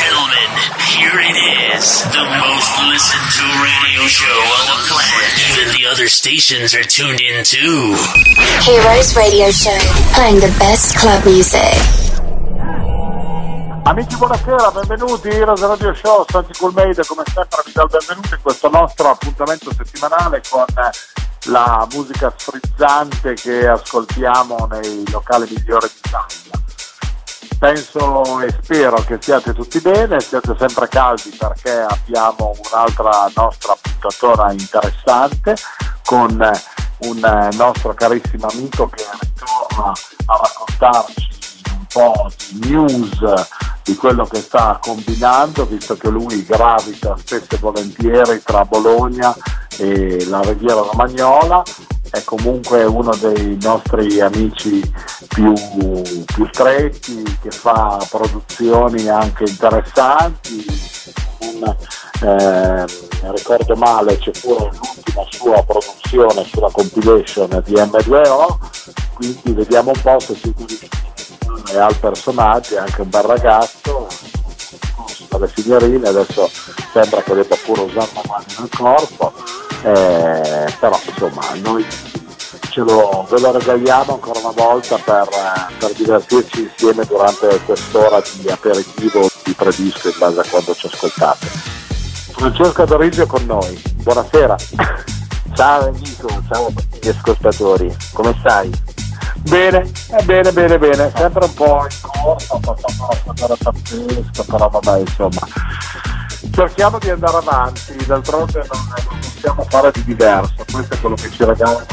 gentlemen, here it is. The most listened to radio show on the planet. Even the other stations are tuned in too. Heroes Radio Show, playing the best club music. Amici buonasera, benvenuti, Heroes Radio Show, Santi Colmeida come sempre vi do il benvenuto in questo nostro appuntamento settimanale con la musica sfrizzante che ascoltiamo nei locali migliori d'Italia. Penso e spero che siate tutti bene, siate sempre caldi perché abbiamo un'altra nostra puntatora interessante con un nostro carissimo amico che ritorna a raccontarci un po' di news di quello che sta combinando, visto che lui gravita spesso e volentieri tra Bologna e la Riviera Romagnola, è comunque uno dei nostri amici più, più stretti, che fa produzioni anche interessanti. Un, eh, ricordo male, c'è pure l'ultima sua produzione sulla compilation di M2O, quindi vediamo un po' se si è al personaggio, è anche un bel ragazzo, dalle signorine, adesso sembra che debba pure usare la mano nel corpo, eh, però insomma noi ce lo, ve lo regaliamo ancora una volta per, per divertirci insieme durante quest'ora di aperitivo di predisco in base a quando ci ascoltate. Francesco Dorigio con noi, buonasera. Ciao Enrico, ciao a tutti gli ascoltatori, come stai? Bene, eh, bene, bene, bene, sempre un po' in ho fatto una stagione pazzesca, però vabbè insomma. Cerchiamo di andare avanti, d'altronde non, non possiamo fare di diverso, questo è quello che ci regalano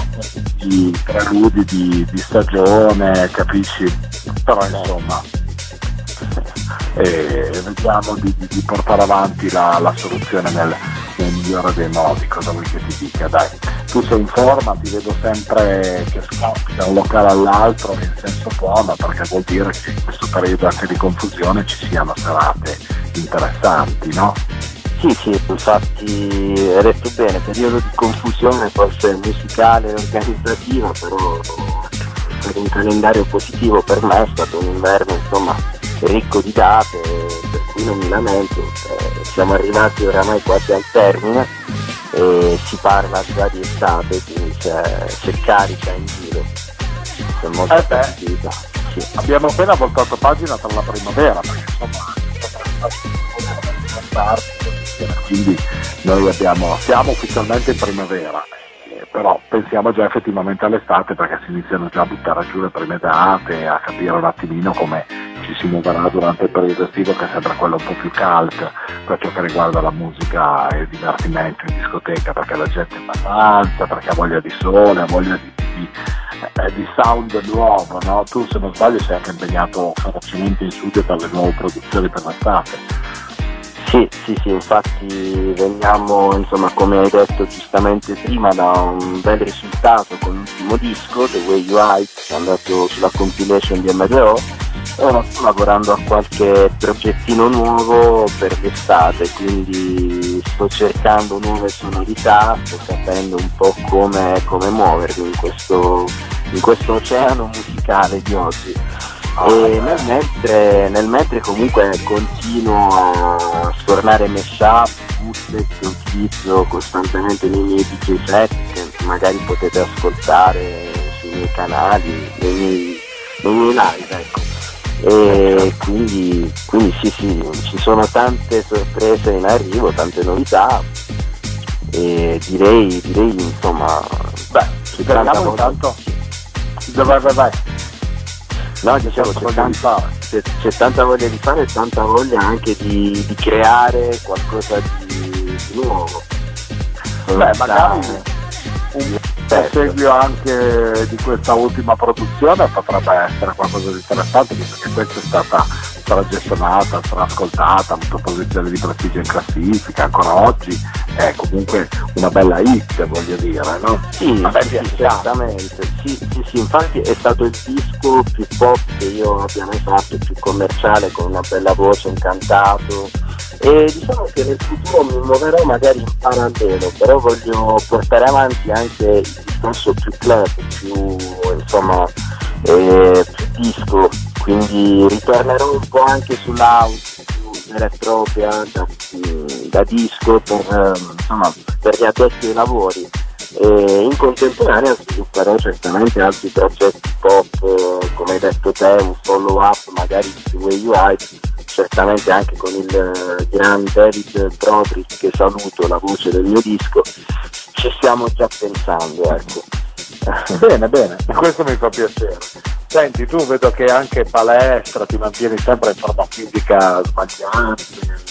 i preludi di, di stagione, capisci? Però insomma e vediamo di, di, di portare avanti la, la soluzione nel, nel, migliore dei modi, cosa vuoi che ti dica? Dai, tu sei in forma, ti vedo sempre che scappi da un locale all'altro in senso buono, perché vuol dire che in questo periodo anche di confusione ci siano serate interessanti, no? Sì, sì, infatti hai detto bene, periodo di confusione forse musicale e organizzativa, però per un calendario positivo per me è stato un inverno insomma ricco di date, per cui non mi lamento, eh, siamo arrivati oramai quasi al termine e si parla già di estate, quindi c'è, c'è carica in giro, c'è molta eh beh, sì. Abbiamo appena voltato pagina per la primavera, perché insomma quindi noi abbiamo, siamo ufficialmente in primavera però pensiamo già effettivamente all'estate perché si iniziano già a buttare giù le prime date, a capire un attimino come ci si muoverà durante il periodo estivo che è sempre quello un po' più cult per ciò che riguarda la musica e il divertimento in discoteca perché la gente è in vacanza, perché ha voglia di sole, ha voglia di, di, eh, di sound nuovo, no? tu se non sbaglio sei anche impegnato ferocemente in studio per le nuove produzioni per l'estate. Sì, sì, sì, infatti veniamo, insomma, come hai detto giustamente prima, da un bel risultato con l'ultimo disco, The Way You Hide, che è andato sulla compilation di MDO, e ora sto lavorando a qualche progettino nuovo per l'estate, quindi sto cercando nuove sonorità, sto capendo un po' come, come muovermi in questo, in questo oceano musicale di oggi e nel mentre, nel mentre comunque continuo a stornare mashup, bootleg che utilizzo costantemente nei miei DJ set che magari potete ascoltare sui miei canali, nei miei, nei miei live ecco. E quindi, quindi sì sì, ci sono tante sorprese in arrivo, tante novità e direi, direi insomma, beh, speriamo intanto. Vai, vai, vai. No, dicevo, c'è tanta, c'è, c'è tanta, voglia di fare e tanta voglia anche di, di creare qualcosa di, di nuovo. Beh, magari un seguio anche di questa ultima produzione potrebbe essere qualcosa di interessante, visto che questa è stata stragestionata, strascoltata, ha avuto posizioni di prestigio in classifica, ancora oggi è comunque una bella hit, voglio dire, no? Sì, Vabbè, sì, certamente, sì, sì, sì, infatti è stato il disco più pop che io abbia mai fatto, più commerciale, con una bella voce, incantato. E diciamo che nel futuro mi muoverò magari in parallelo, però voglio portare avanti anche il discorso più club, più insomma eh, più disco, quindi ritornerò un po' anche sull'house, vera e propria da, da disco per, ehm, insomma, per gli addetti ai lavori. E in contemporanea svilupperò certamente altri progetti pop come hai detto te, un follow up magari su UI certamente anche con il eh, gran David Broderick che saluto la voce del mio disco ci stiamo già pensando ecco. bene bene questo mi fa piacere senti tu vedo che anche palestra ti mantieni sempre in forma fisica sbagliante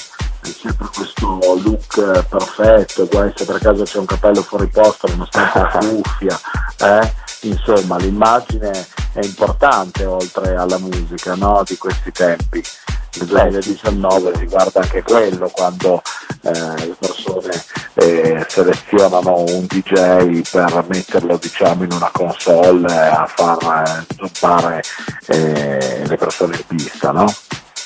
hai sempre questo look perfetto, guai se per caso c'è un capello fuori posto nonostante la cuffia, eh? insomma l'immagine è importante oltre alla musica no? di questi tempi. Il 2019 riguarda anche quello quando eh, le persone eh, selezionano un DJ per metterlo diciamo, in una console a far zoppare eh, le persone in pista. No?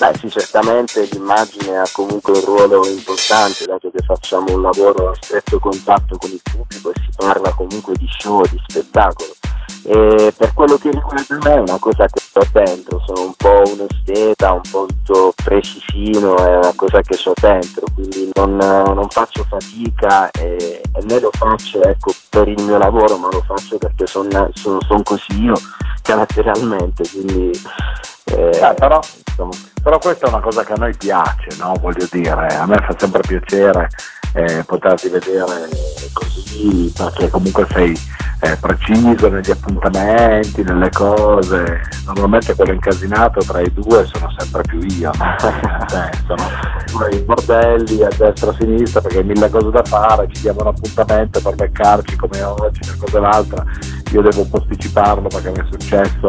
Beh sì, certamente l'immagine ha comunque un ruolo importante dato che facciamo un lavoro a stretto contatto con il pubblico e si parla comunque di show, di spettacolo. E per quello che riguarda me è una cosa che ho dentro, sono un po' un esteta, un po' tutto precisino, è una cosa che ho dentro, quindi non, non faccio fatica e, e, né lo faccio ecco, per il mio lavoro, ma lo faccio perché sono son, son così io caratterialmente, quindi eh, eh, però, però, questa è una cosa che a noi piace, no? voglio dire, a me fa sempre piacere eh, poterti vedere così, perché comunque sei eh, preciso negli appuntamenti, nelle cose, normalmente quello incasinato tra i due sono sempre più io, no? eh, sono i bordelli a destra e a sinistra perché hai mille cose da fare, ci diamo un appuntamento per beccarci come oggi, una cosa e l'altra, io devo posticiparlo perché mi è successo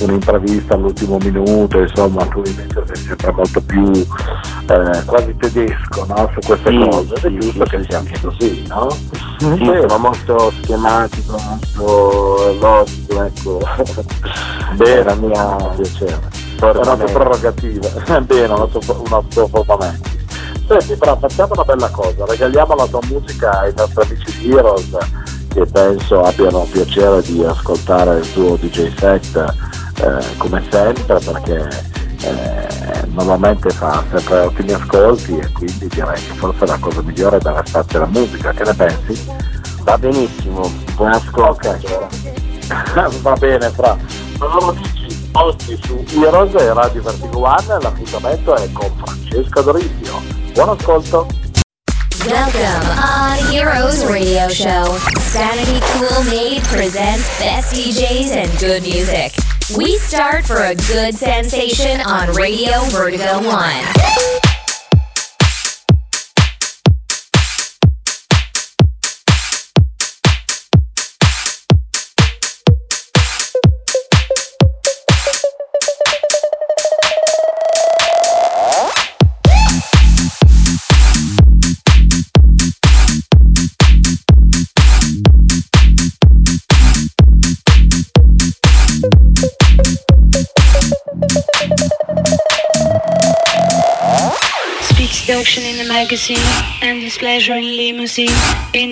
un'imprevista all'ultimo minuto, insomma tu invece sempre molto più eh, quasi tedesco no? su queste sì, cose, sì, è giusto sì, che sia anche così, no? Sì, sono molto schematico, molto logico, ecco. Bene, la mia piacere. È una tua prerogativa, bene, tua forma Senti, però facciamo una bella cosa, regaliamo la tua musica ai nostri amici di Heroes che penso abbiano piacere di ascoltare il tuo DJ set eh, come sempre perché eh, normalmente fa sempre ottimi ascolti e quindi direi che forse la cosa migliore è dare spazio alla musica, che ne pensi? Va benissimo, buon ascolto. Va bene, Fra. Lo dici? Oggi su Heroes e Radio Vertigo One l'appuntamento è con Francesca Dorizio. Buon ascolto! Welcome on Heroes Radio Show. Sanity Cool Made presents best DJs and good music. We start for a good sensation on Radio Vertigo 1.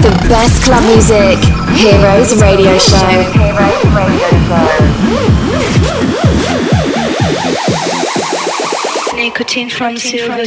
The best club music, Heroes Radio Show. Nicotine from silver,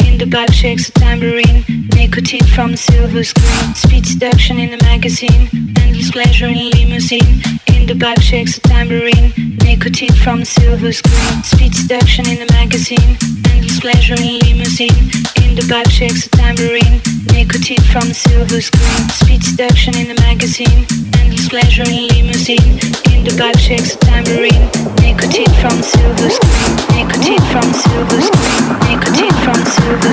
The back shakes a tambourine. Nicotine from silver screen. Speed seduction in the magazine. Endless pleasure in limousine. In the back shakes a tambourine. Nicotine from silver screen. Speed seduction in the magazine. Endless pleasure in limousine. In the back shakes a tambourine. Nicotine from silver screen. Speed seduction in a magazine. Endless pleasure in limousine. In the shakes a tambourine. Nicotine from silver screen. Nicotine from silver screen. Nicotine from silver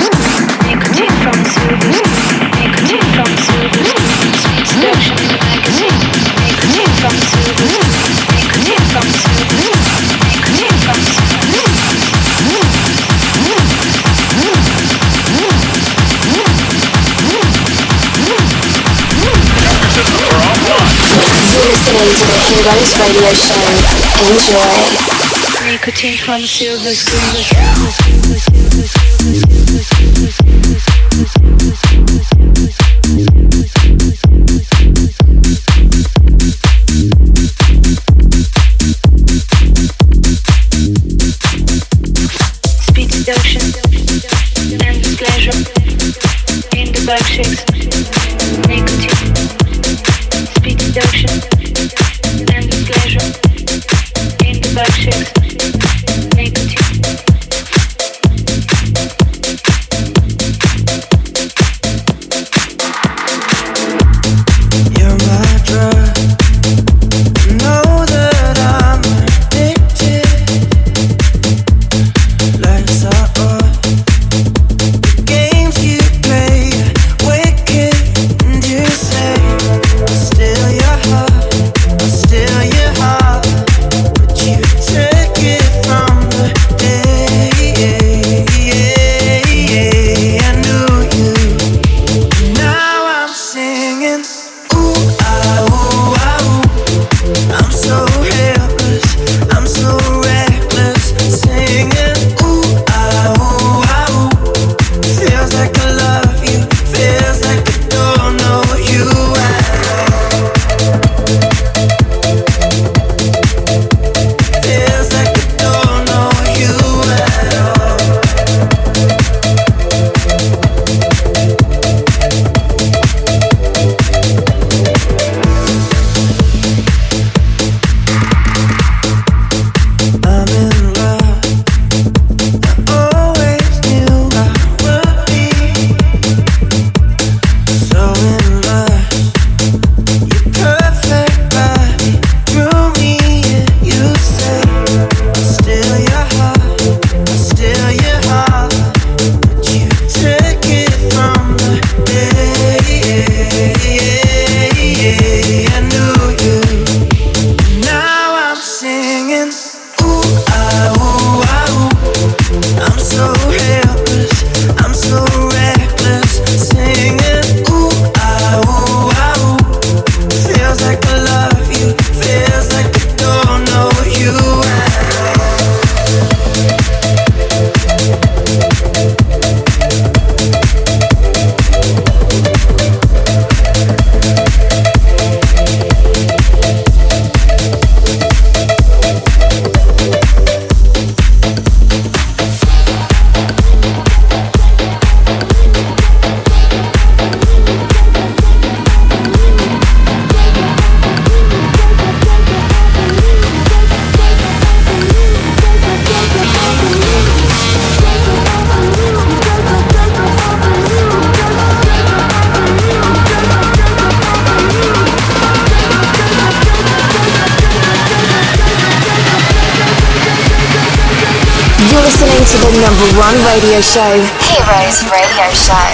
Heroes Radio Show. Enjoy. Nicotine from silver screen. Radio show, Heroes Radio Show.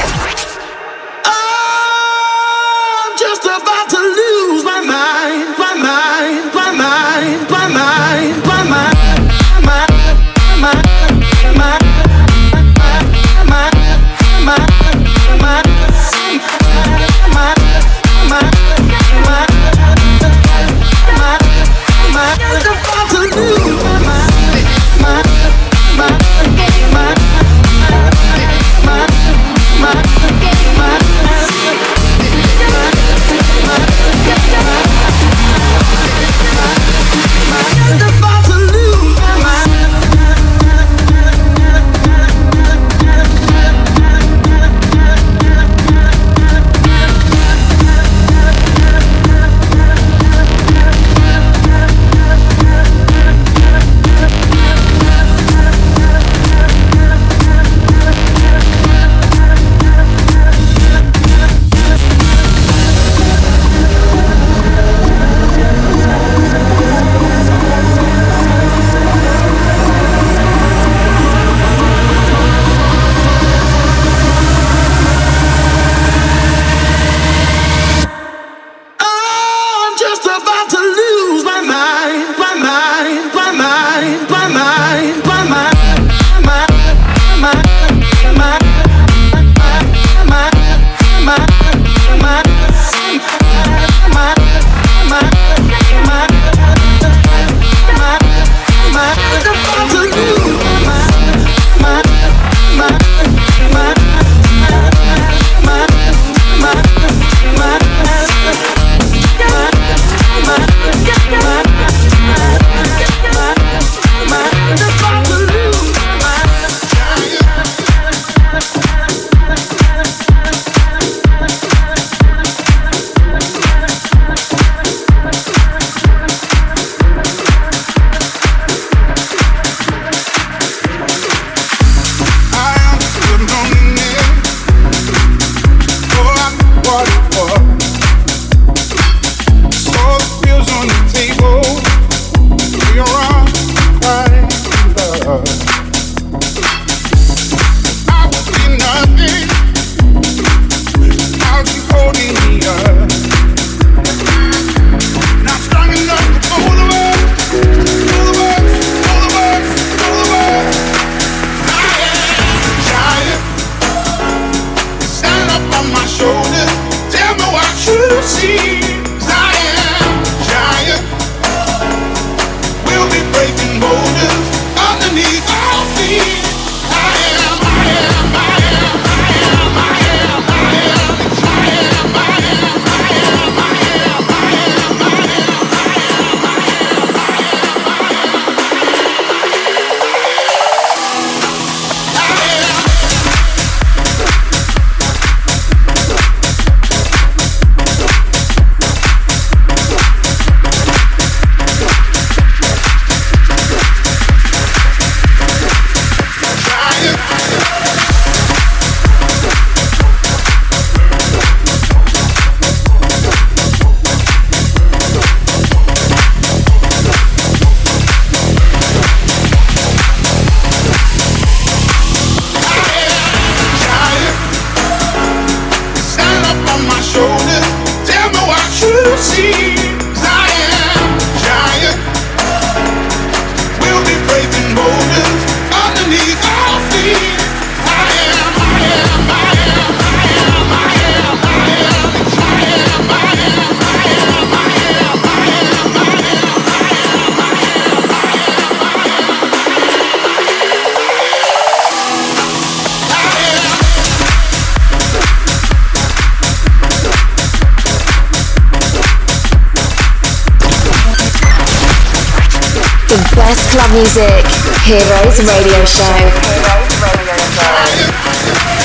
The best club music. Heroes Radio Show. Heroes Radio Show.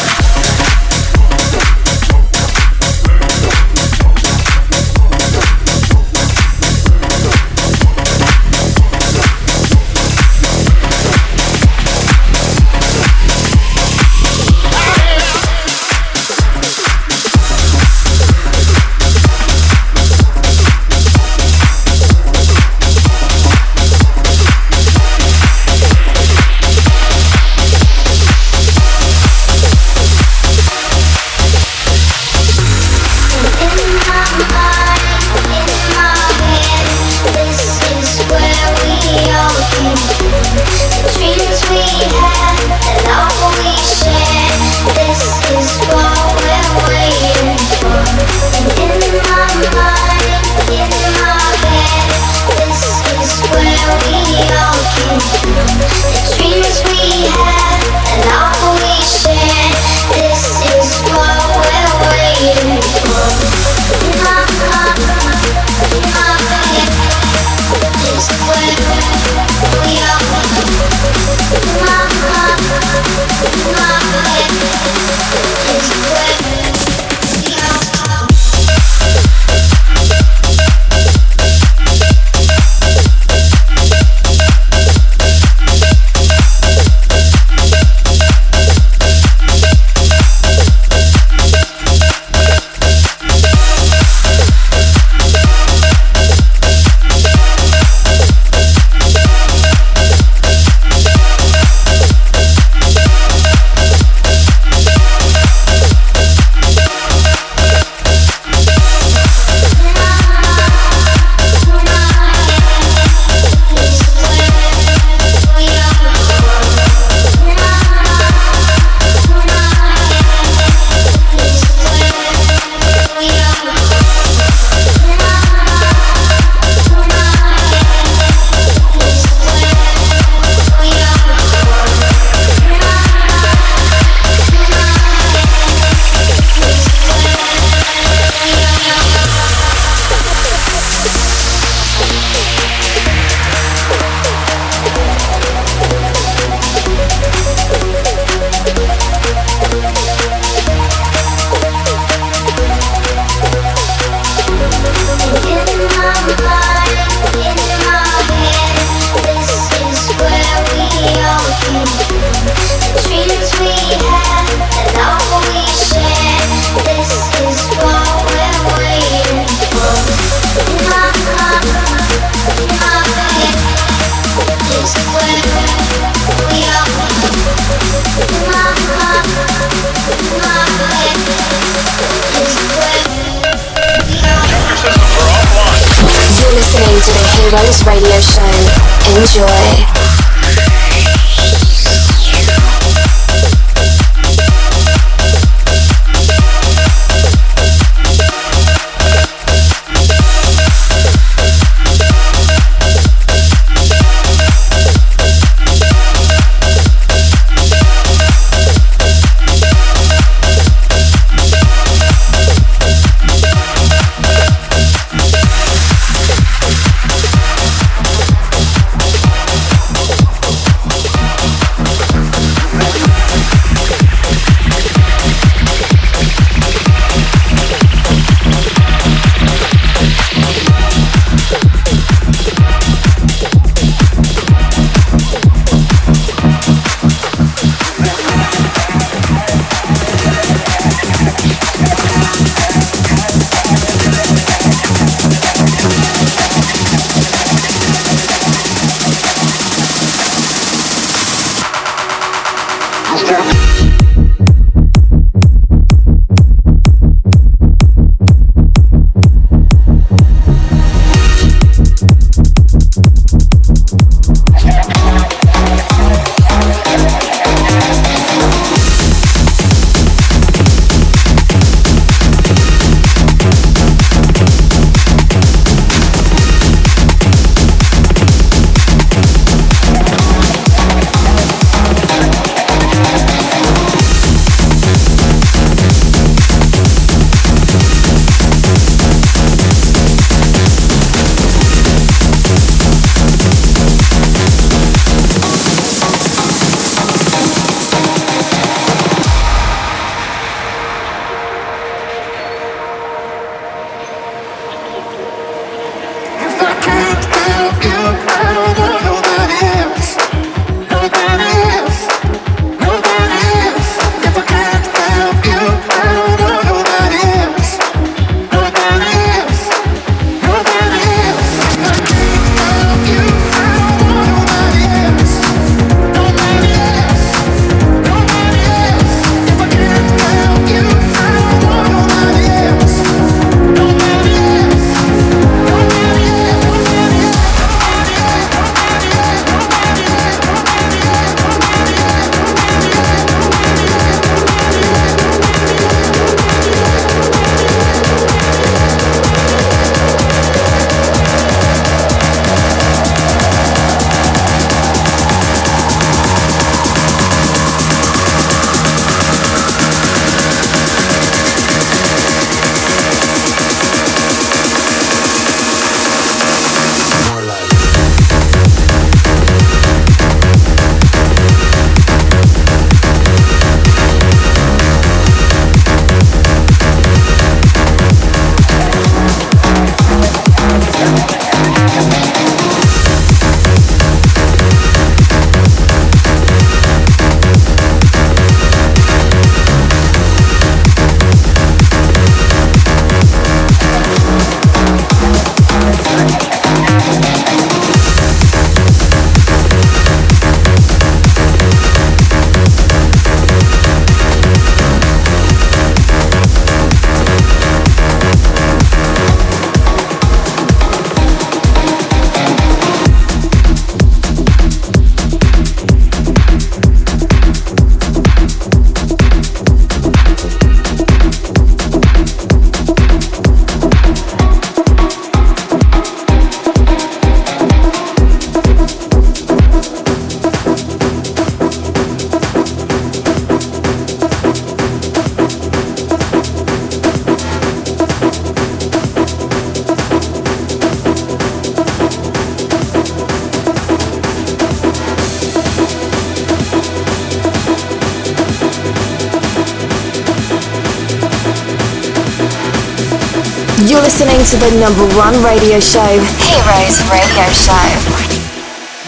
You're listening to the number one radio show, Heroes Radio Show.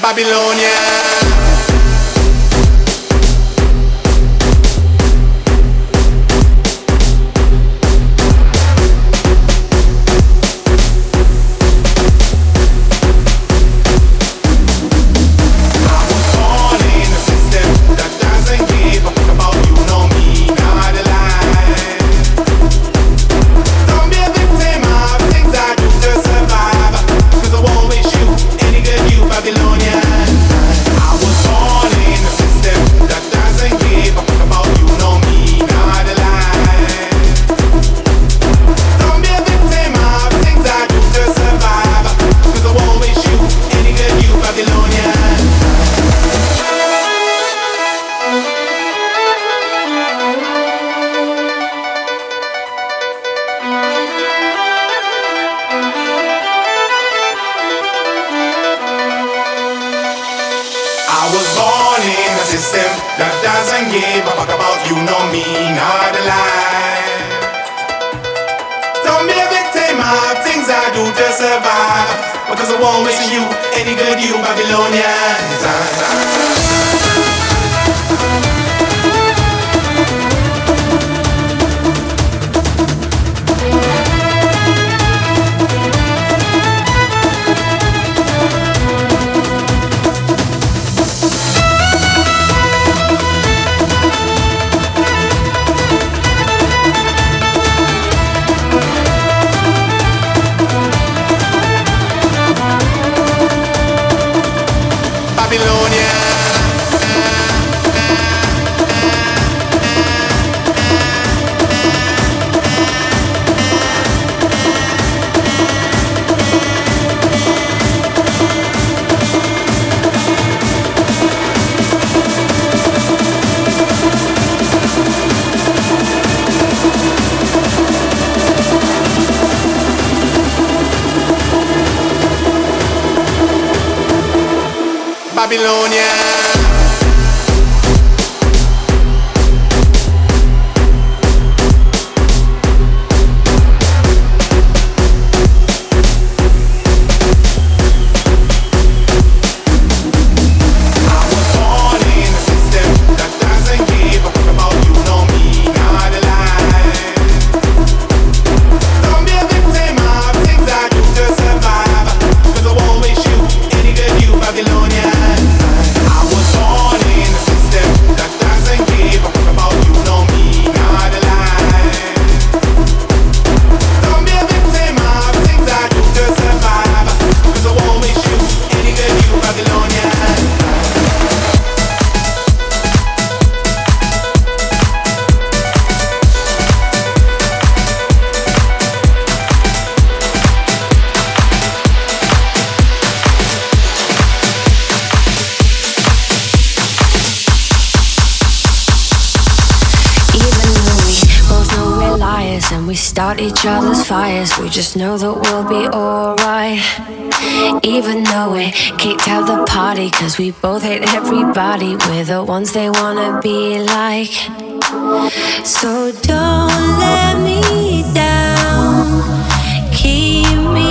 Babylonia. Just know that we'll be alright. Even though we kicked out the party, cause we both hate everybody. We're the ones they wanna be like. So don't let me down. Keep me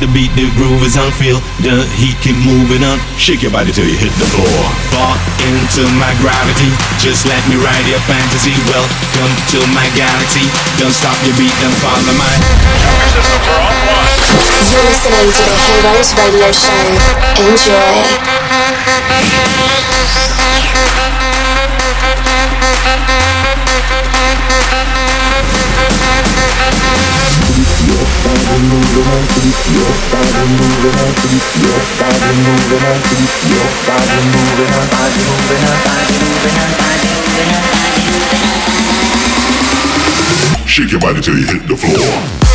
The beat, the groove is on. Feel the heat keep moving on. Shake your body till you hit the floor. Fall into my gravity. Just let me ride your fantasy. Welcome to my galaxy. Don't stop your beat, don't follow my. You're listening to the Heroes Radio Show. Enjoy. Shake your body till you hit the floor.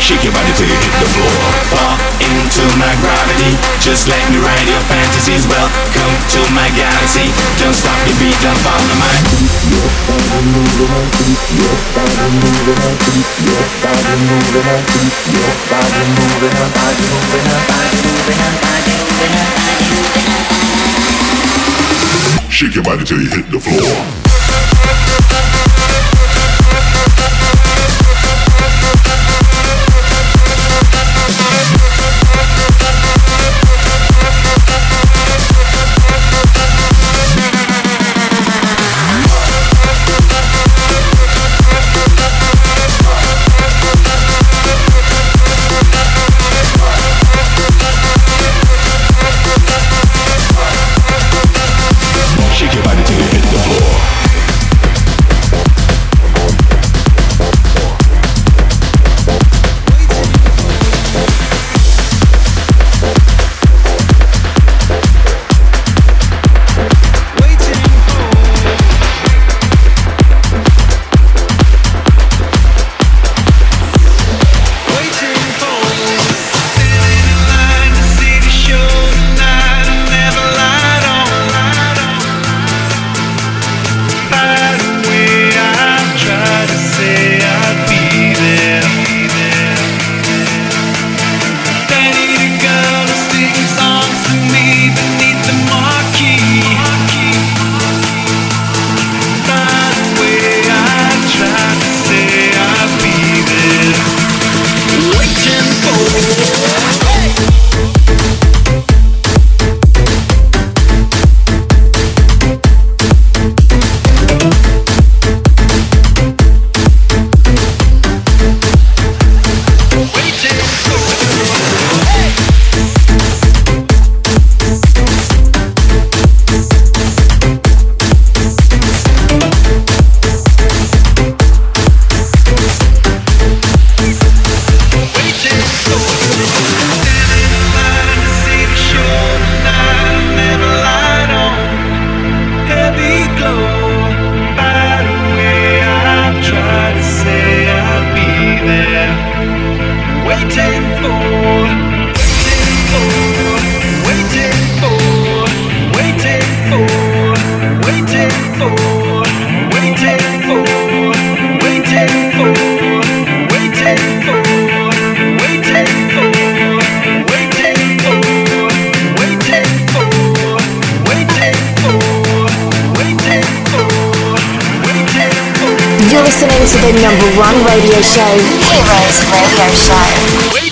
Shake your body till you hit the floor. Fall into my gravity. Just let me ride your fantasies. Welcome to my galaxy. Don't stop your beat, don't follow my. Shake your body till you hit the floor. You're listening to the number one radio show, Radio Show.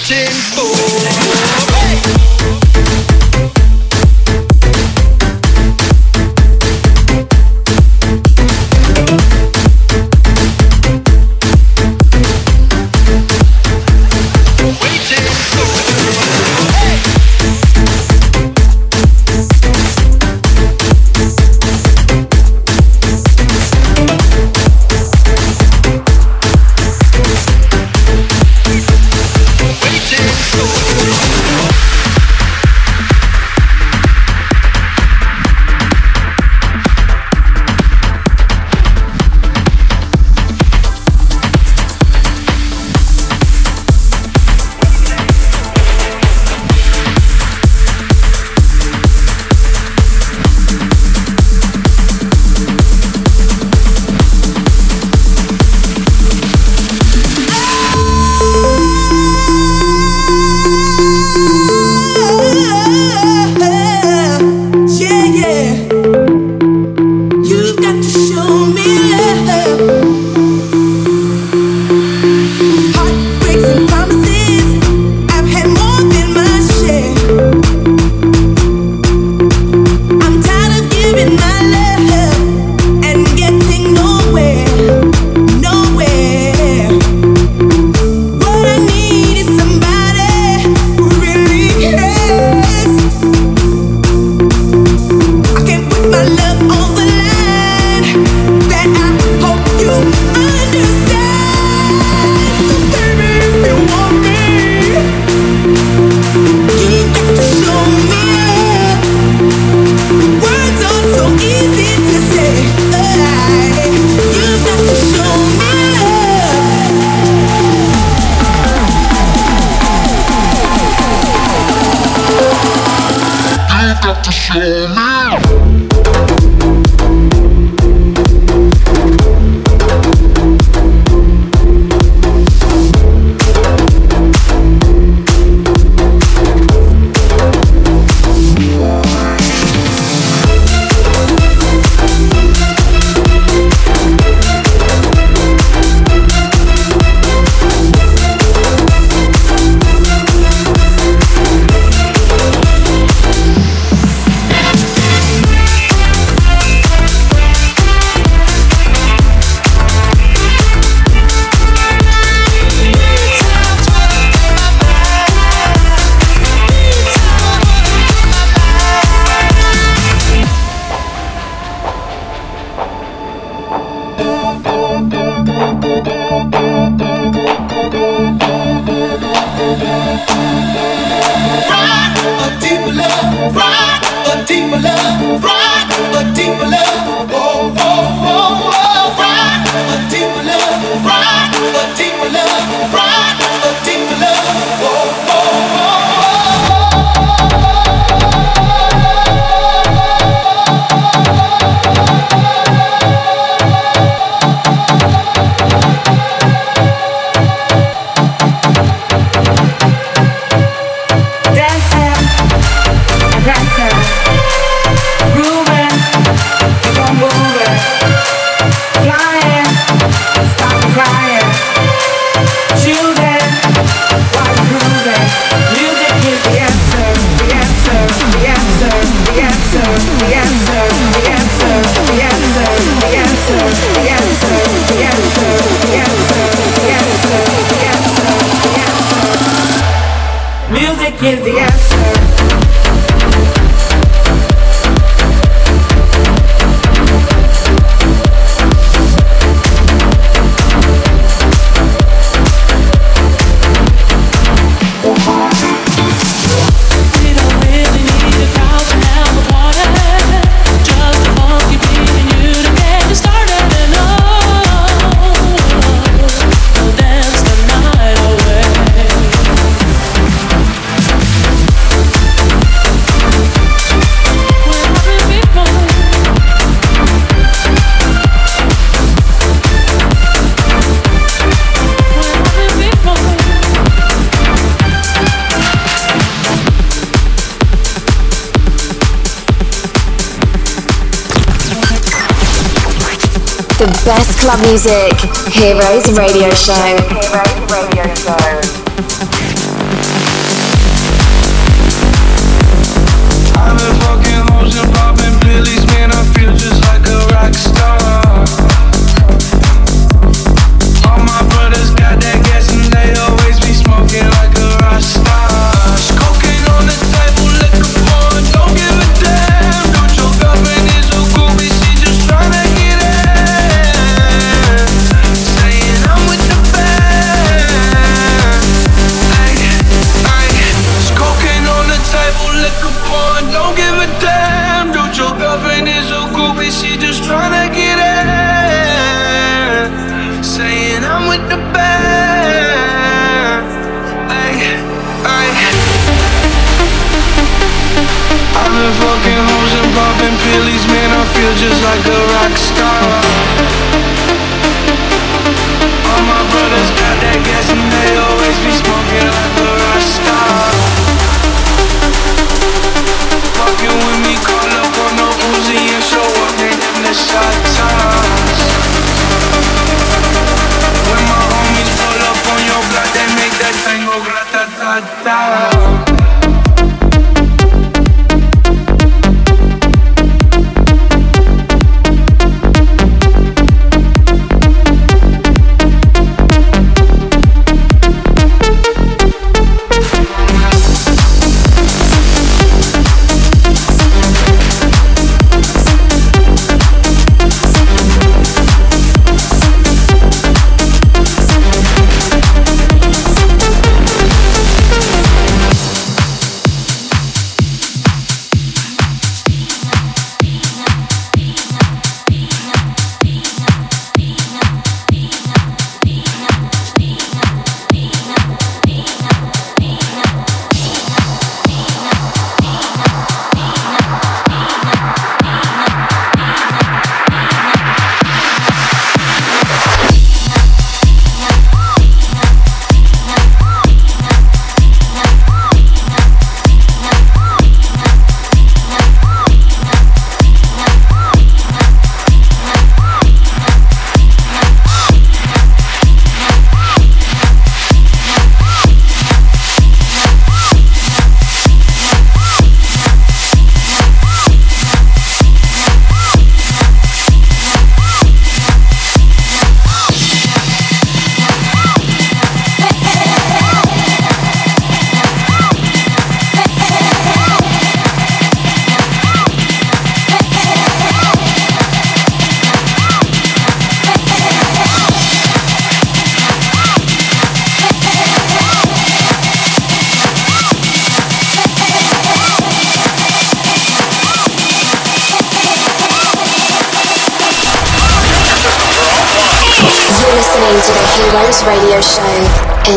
music. Heroes Radio Show. Heroes.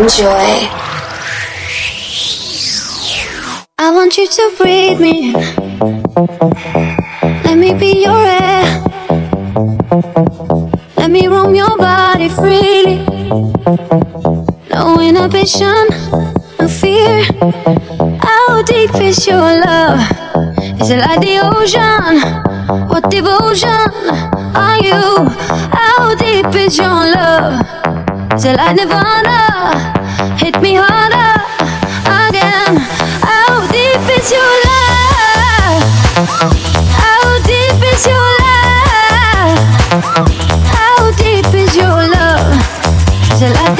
enjoy. I want you to breathe me. Let me be your air. Let me roam your body freely. No inhibition, no fear. How deep is your love? Is it like the ocean? What devotion are you? How deep is your love? Is it like nirvana? me harder again. How deep is your love? How deep is your love? How deep is your love? Till I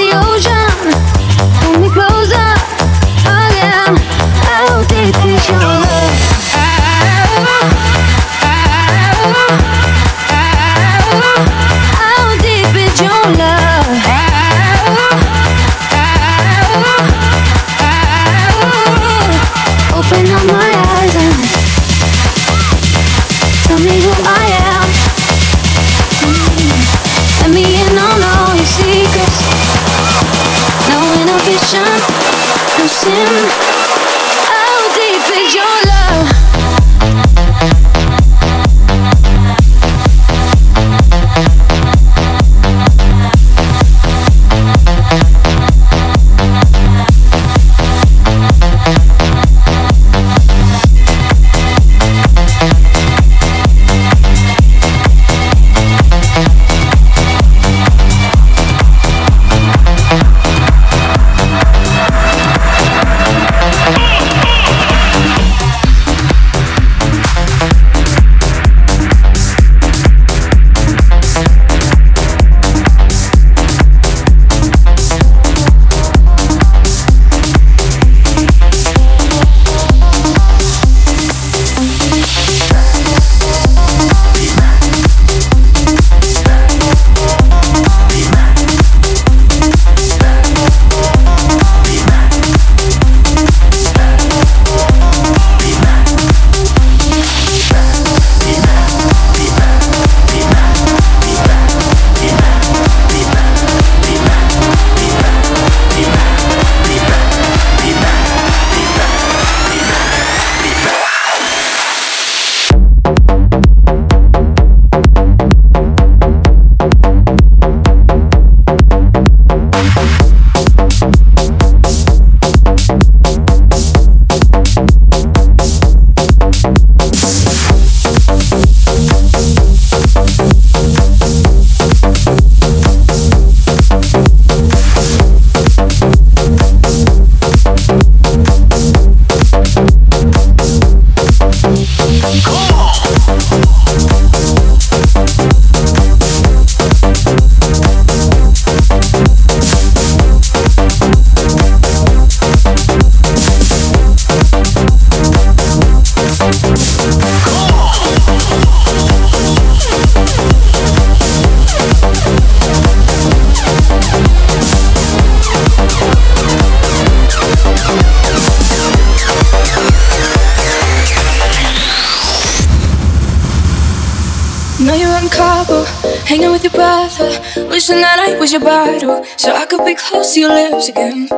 was your bottle, so I could be close to your lips again.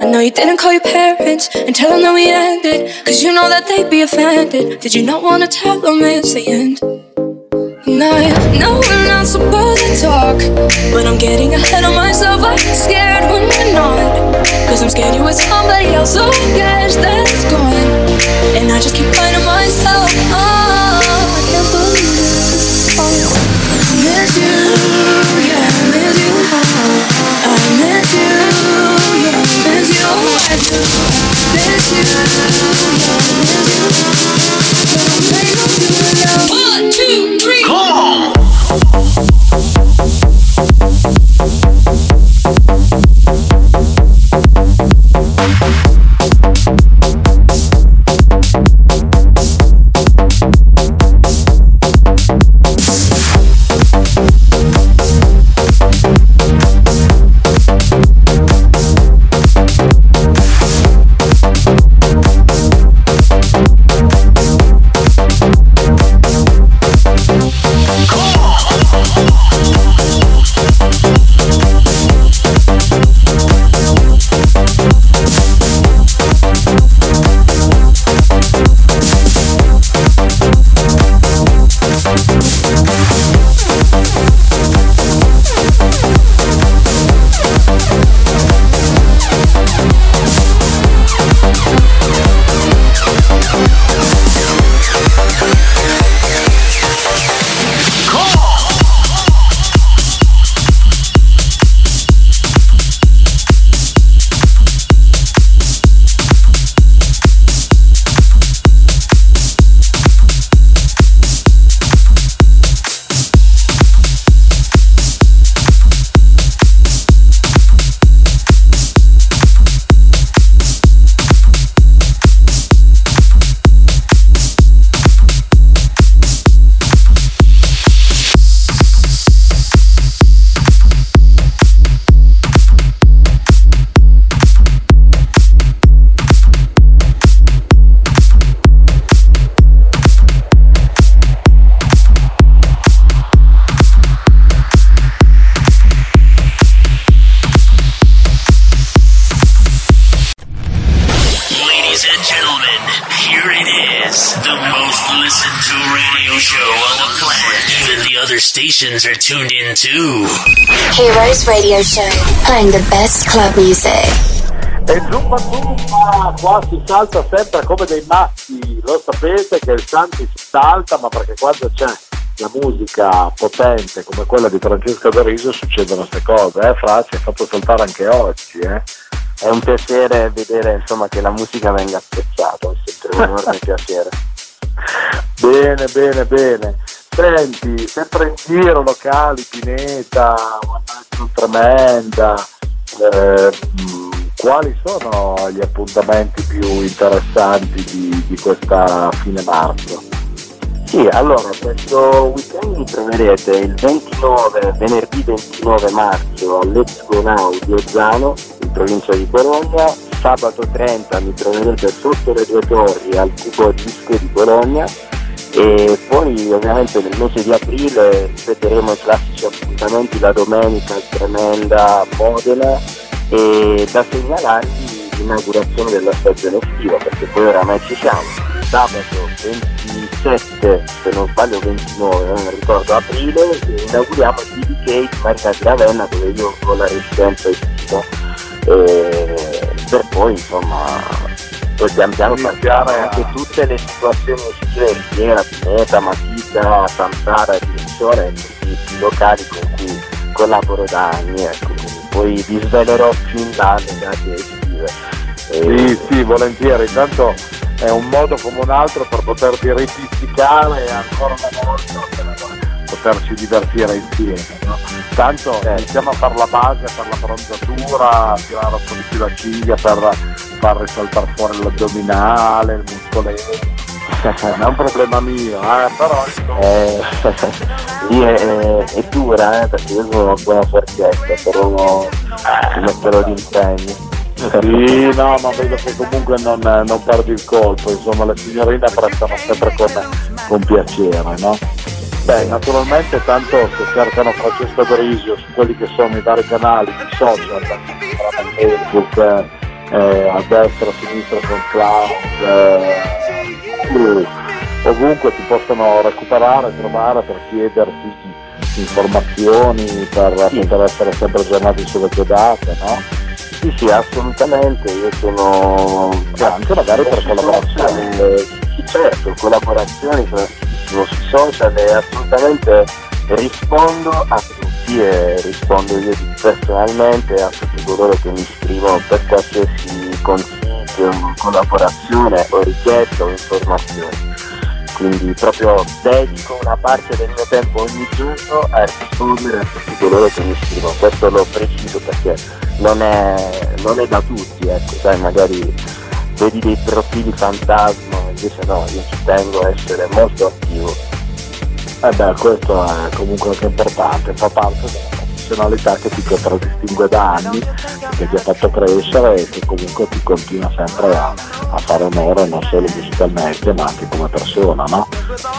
I know you didn't call your parents and tell them that we ended, cause you know that they'd be offended. Did you not wanna tell them it's the end? And I know we're not supposed to talk, but I'm getting ahead of myself. I'm scared when we're not, cause I'm scared you with somebody else. So guess that it's gone, and I just keep Even the other stations are tuned in too. Heroes Radio Show, playing the best club music. E zumba zumba, qua si salta sempre come dei matti, lo sapete che il Santi si salta, ma perché quando c'è la musica potente come quella di Francesco Doriso succedono queste cose, eh Fra, ci hai fatto saltare anche oggi, eh? È un piacere vedere insomma, che la musica venga apprezzata, è sempre un enorme piacere. Bene, bene, bene. Senti, sempre in giro, locali, Pineta, One Tremenda, eh, quali sono gli appuntamenti più interessanti di, di questa fine marzo? Sì, allora questo weekend mi troverete il 29, venerdì 29 marzo al Let's Go Now di Ozzano, in provincia di Bologna, sabato 30 mi troverete sotto le due torri al Cubo Disco di Bologna e poi ovviamente nel mese di aprile ripeteremo i classici appuntamenti la domenica Tremenda Modena e da segnalarvi l'inaugurazione della stagione estiva perché poi oramai ci siamo. Sabato 27, se non sbaglio 29, non ricordo aprile, inauguriamo il di Marina di Ravenna dove io ho la residenza estiva per poi insomma poi pian piano partiamo anche tutte le situazioni estive, Riviera, Pineta, Matita, Santara, Direttore e tutti i locali con cui collaboro da anni, ecco, poi vi svelerò più in là le date estive. E- Sì, sì, volentieri, intanto è un modo come un altro per poterti ripizzicare e ancora una volta poterci divertire insieme. no? Tanto iniziamo a fare la base, per la bronzatura, a tirare un po' di più la ciglia per far risaltare fuori l'addominale, il muscoletto. Non è un problema mio, eh, però insomma, Eh, sì, è, è- dura eh, perché io sono una buona forchetta, però mi metterò d'impegno. Sì, no, ma vedo che comunque non, non perdi il colpo, insomma le signorine apprezzano sempre con, con piacere, no? Beh, naturalmente tanto se cercano Francesco Dorisio su quelli che sono i vari canali di social, Facebook, eh, a destra, a sinistra con Cloud, eh, ovunque ti possono recuperare, trovare per chiederti informazioni, per Sì. poter essere sempre aggiornati sulle tue date, no? Sì, sì, assolutamente, io sono E anche magari per collaborazioni. Certo, collaborazioni sono sui social e assolutamente rispondo a tutti e rispondo io personalmente a tutti coloro che mi scrivono per qualsiasi consiglio, collaborazione o richiesta o informazione. Quindi proprio dedico una parte del mio tempo ogni giorno a rispondere a tutti coloro che mi scrivono. Questo lo preciso perché non è, non è da tutti, ecco, sai, magari vedi dei profili fantasma, invece no, io ci tengo a essere molto attivo. Eh beh, questo è comunque anche importante, fa parte della professionalità che ti contraddistingue da anni, che ti ha fatto crescere e che comunque ti continua sempre a, a fare onore non solo musicalmente ma anche come persona, no?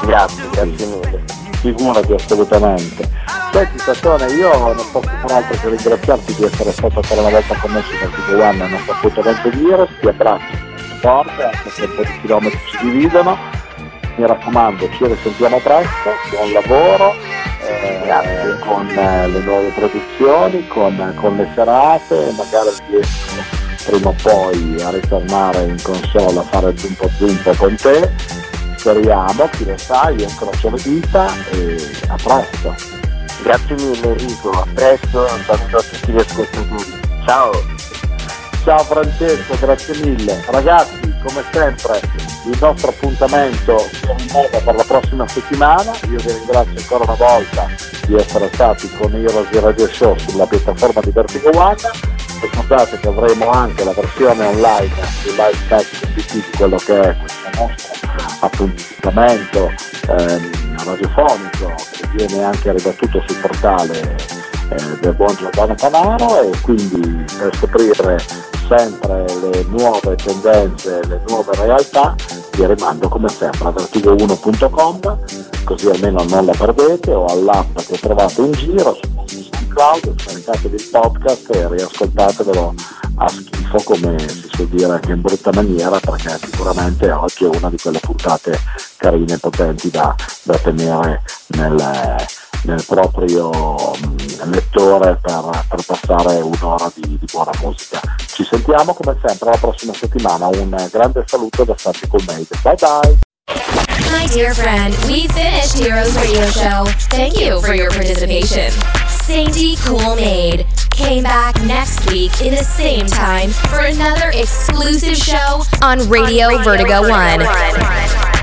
Grazie, grazie mille. Figurati assolutamente. Senti Sassone, io non posso far altro che ringraziarti di essere stato ancora una volta con Tipo One nel nostro appuntamento di Iris, ti abbraccio forte, anche se un po' di chilometri ci dividono, mi raccomando ci risentiamo presto, buon lavoro, eh, con eh, le nuove produzioni, con, con le serate, magari riesco prima o poi a ritornare in console a fare zumpo zumpo con te, speriamo, chi lo sa, io incrocio le dita e a presto. Grazie mille Enrico, a presto, un saluto a tutti gli ascoltatori. Ciao! Ciao Francesco, grazie mille. Ragazzi, come sempre, il nostro appuntamento si per la prossima settimana. Io vi ringrazio ancora una volta di essere stati con Heroes di Radio Show sulla piattaforma di Vertigo One. Ricordate che avremo anche la versione online su Live PT di quello che è questo nostro appuntamento ehm, radiofonico che viene anche ribattuto sul portale eh, del buon Giordano Panaro e quindi per scoprire sempre le nuove tendenze, le nuove realtà vi rimando come sempre a vertigo1.com così almeno non la perdete o all'app che trovate in giro su SoundCloud, scaricatevi il podcast e riascoltatevelo a schifo come si suol dire anche in brutta maniera perché sicuramente oggi è una di quelle puntate carine e potenti da, da tenere nel, nel proprio lettore per, per passare un'ora di, di buona musica. Ci sentiamo come sempre la prossima settimana, un grande saluto da Santi Colmade. Bye bye! My dear friend, we finished Heroes Radio Show. Thank you for your participation. Sainty Cool Maid came back next week in the same time for another exclusive show on Radio, Vertigo, One.